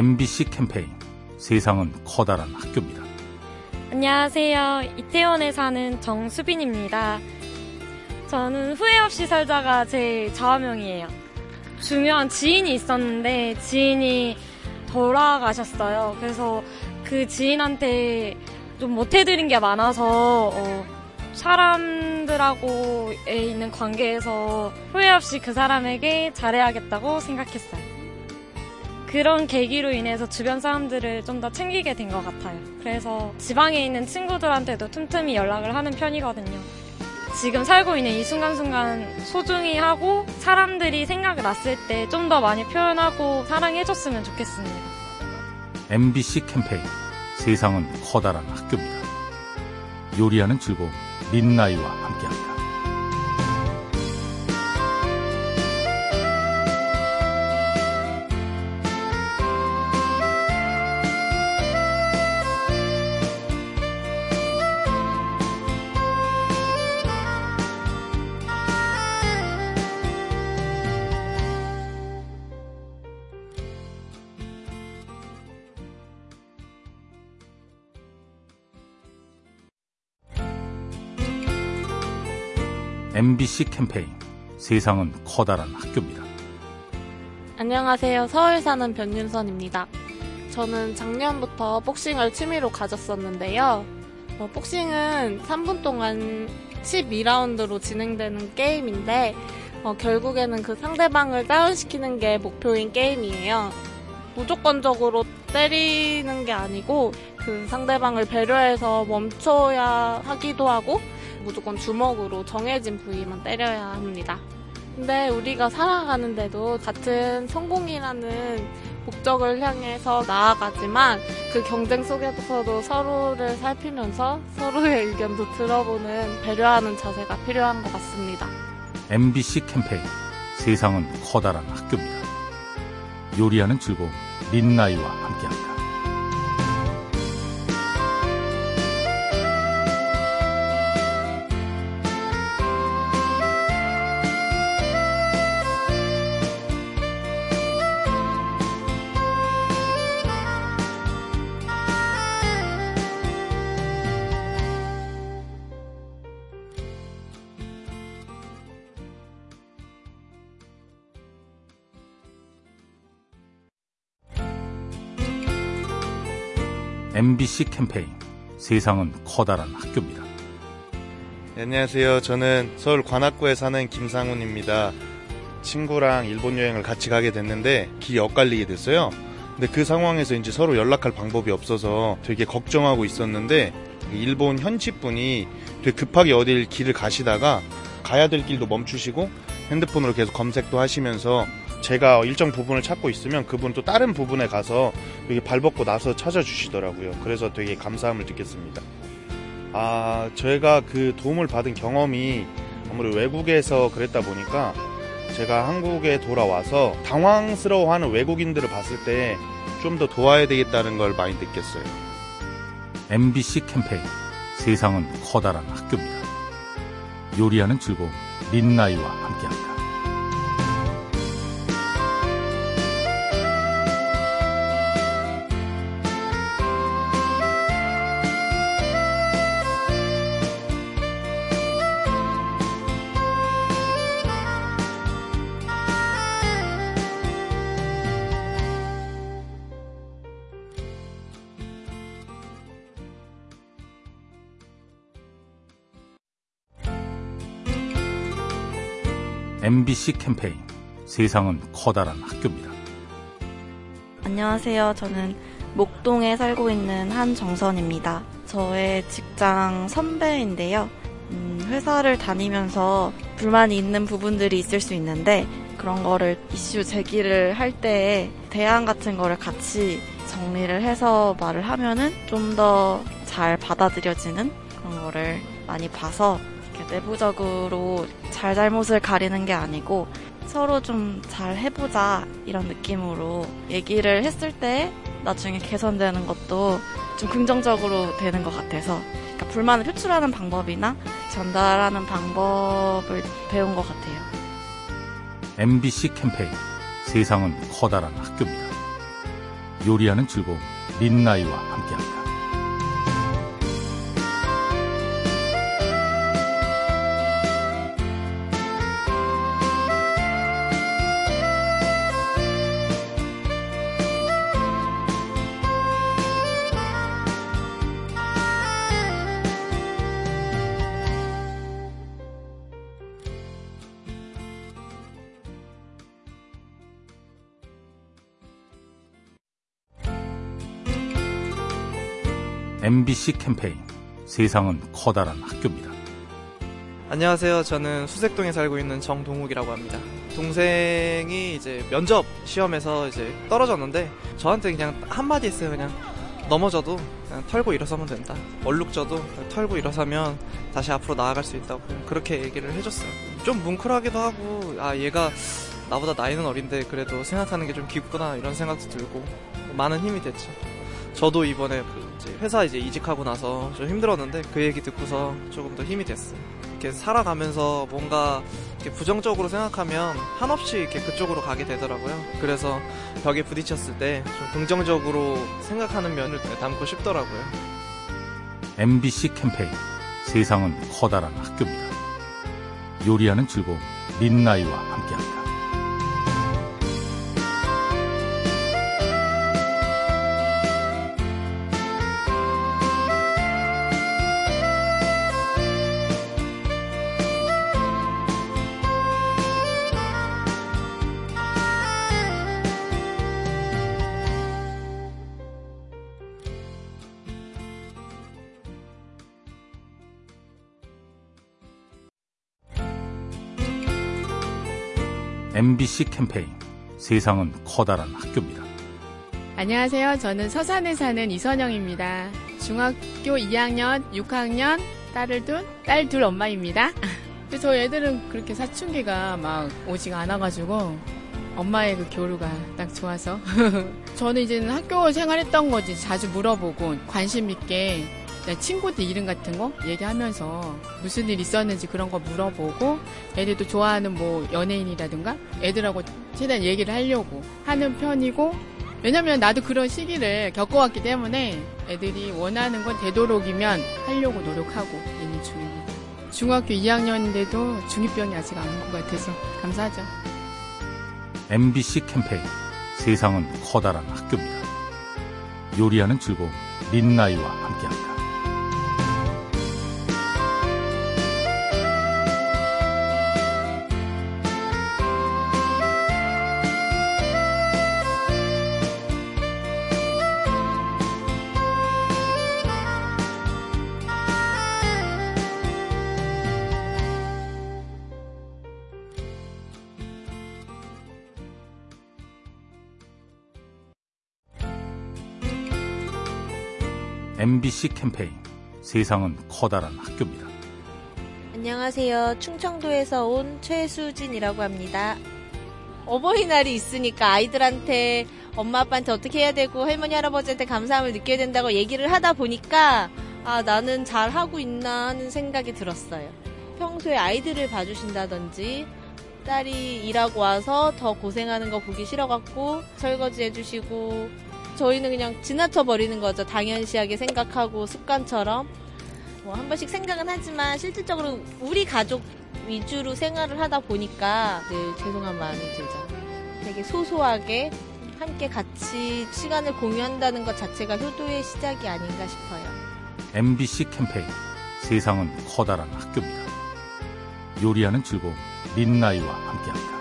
MBC 캠페인 세상은 커다란 학교입니다. 안녕하세요. 이태원에 사는 정수빈입니다. 저는 후회 없이 살자가 제 좌우명이에요. 중요한 지인이 있었는데 지인이 돌아가셨어요. 그래서 그 지인한테 좀 못해드린 게 많아서 어, 사람들하고에 있는 관계에서 후회 없이 그 사람에게 잘해야겠다고 생각했어요. 그런 계기로 인해서 주변 사람들을 좀 더 챙기게 된 것 같아요. 그래서 지방에 있는 친구들한테도 틈틈이 연락을 하는 편이거든요. 지금 살고 있는 이 순간순간 소중히 하고 사람들이 생각이 났을 때 좀 더 많이 표현하고 사랑해줬으면 좋겠습니다. MBC 캠페인 세상은 커다란 학교입니다. 요리하는 즐거움 민나이와 함께합니다. MBC 캠페인 세상은 커다란 학교입니다. 안녕하세요. 서울 사는 변윤선입니다. 저는 작년부터 복싱을 취미로 가졌었는데요. 어, 복싱은 3분 동안 12라운드로 진행되는 게임인데 어, 결국에는 그 상대방을 다운시키는 게 목표인 게임이에요. 무조건적으로 때리는 게 아니고 그 상대방을 배려해서 멈춰야 하기도 하고 무조건 주먹으로 정해진 부위만 때려야 합니다. 근데 우리가 살아가는데도 같은 성공이라는 목적을 향해서 나아가지만 그 경쟁 속에서도 서로를 살피면서 서로의 의견도 들어보는 배려하는 자세가 필요한 것 같습니다. MBC 캠페인 세상은 커다란 학교입니다. 요리하는 즐거움 민나이와 함께합니다. MBC 캠페인 세상은 커다란 학교입니다. 안녕하세요. 저는 서울 관악구에 사는 김상훈입니다. 친구랑 일본 여행을 같이 가게 됐는데 길이 엇갈리게 됐어요. 근데 그 상황에서 이제 서로 연락할 방법이 없어서 되게 걱정하고 있었는데 일본 현지 분이 되게 급하게 어딜 길을 가시다가 가야 될 길도 멈추시고 핸드폰으로 계속 검색도 하시면서 제가 일정 부분을 찾고 있으면 그분 또 다른 부분에 가서 여기 발벗고 나서 찾아주시더라고요. 그래서 되게 감사함을 느꼈습니다. 아, 저희가 그 도움을 받은 경험이 아무래도 외국에서 그랬다 보니까 제가 한국에 돌아와서 당황스러워하는 외국인들을 봤을 때 좀 더 도와야 되겠다는 걸 많이 느꼈어요. MBC 캠페인 세상은 커다란 학교입니다. 요리하는 즐거움 민나이와 함께합니다. MBC 캠페인 세상은 커다란 학교입니다. 안녕하세요. 저는 목동에 살고 있는 한정선입니다. 저의 직장 선배인데요. 음, 회사를 다니면서 불만이 있는 부분들이 있을 수 있는데 그런 거를 이슈 제기를 할때 대안 같은 거를 같이 정리를 해서 말을 하면은 좀 더 잘 받아들여지는 그런 거를 많이 봐서 내부적으로 잘잘못을 가리는 게 아니고 서로 좀 잘 해보자 이런 느낌으로 얘기를 했을 때 나중에 개선되는 것도 좀 긍정적으로 되는 것 같아서 그러니까 불만을 표출하는 방법이나 전달하는 방법을 배운 것 같아요. MBC 캠페인 세상은 커다란 학교입니다. 요리하는 즐거움 민나이와 함께합니다. MBC 캠페인 세상은 커다란 학교입니다. 안녕하세요. 저는 수색동에 살고 있는 정동욱이라고 합니다. 동생이 이제 면접 시험에서 이제 떨어졌는데 저한테 그냥 한마디 했어요. 그냥 넘어져도 그냥 털고 일어서면 된다. 얼룩져도 털고 일어서면 다시 앞으로 나아갈 수 있다고 그렇게 얘기를 해줬어요. 좀 뭉클하기도 하고 아 얘가 나보다 나이는 어린데 그래도 생각하는 게 좀 깊구나 이런 생각도 들고 많은 힘이 됐죠. 저도 이번에 그 이제 회사 이제 이직하고 나서 좀 힘들었는데 그 얘기 듣고서 조금 더 힘이 됐어요. 이렇게 살아가면서 뭔가 이렇게 부정적으로 생각하면 한없이 이렇게 그쪽으로 가게 되더라고요. 그래서 벽에 부딪혔을 때 좀 긍정적으로 생각하는 면을 담고 싶더라고요. MBC 캠페인 세상은 커다란 학교입니다. 요리하는 즐거움 민나이와 함께합니다. MBC 캠페인 세상은 커다란 학교입니다. 안녕하세요. 저는 서산에 사는 이선영입니다. 중학교 2학년, 6학년 딸을 둔 딸 둘 엄마입니다. 근데 저희 애들은 그렇게 사춘기가 막 오지가 않아가지고 엄마의 그 교류가 딱 좋아서 저는 이제는 학교 생활했던 거지 자주 물어보고 관심 있게 친구들 이름 같은 거 얘기하면서 무슨 일 있었는지 그런 거 물어보고 애들도 좋아하는 뭐 연예인이라든가 애들하고 최대한 얘기를 하려고 하는 편이고 왜냐면 나도 그런 시기를 겪어왔기 때문에 애들이 원하는 건 되도록이면 하려고 노력하고 있는 중입니다. 중학교 2학년인데도 중2병이 아직 안 온 것 같아서 감사하죠. MBC 캠페인 세상은 커다란 학교입니다. 요리하는 즐거움 민나이와 함께합니다. MBC 캠페인 세상은 커다란 학교입니다. 안녕하세요. 충청도에서 온 최수진이라고 합니다. 어버이날이 있으니까 아이들한테 엄마 아빠한테 어떻게 해야 되고 할머니 할아버지한테 감사함을 느껴야 된다고 얘기를 하다 보니까 아 나는 잘 하고 있나 하는 생각이 들었어요. 평소에 아이들을 봐주신다든지 딸이 일하고 와서 더 고생하는 거 보기 싫어갖고 설거지 해주시고 저희는 그냥 지나쳐 버리는 거죠. 당연시하게 생각하고 습관처럼. 뭐 한 번씩 생각은 하지만 실질적으로 우리 가족 위주로 생활을 하다 보니까 늘 죄송한 마음이 들죠. 되게 소소하게 함께 같이 시간을 공유한다는 것 자체가 효도의 시작이 아닌가 싶어요. MBC 캠페인 세상은 커다란 학교입니다. 요리하는 즐거움 민나이와 함께합니다.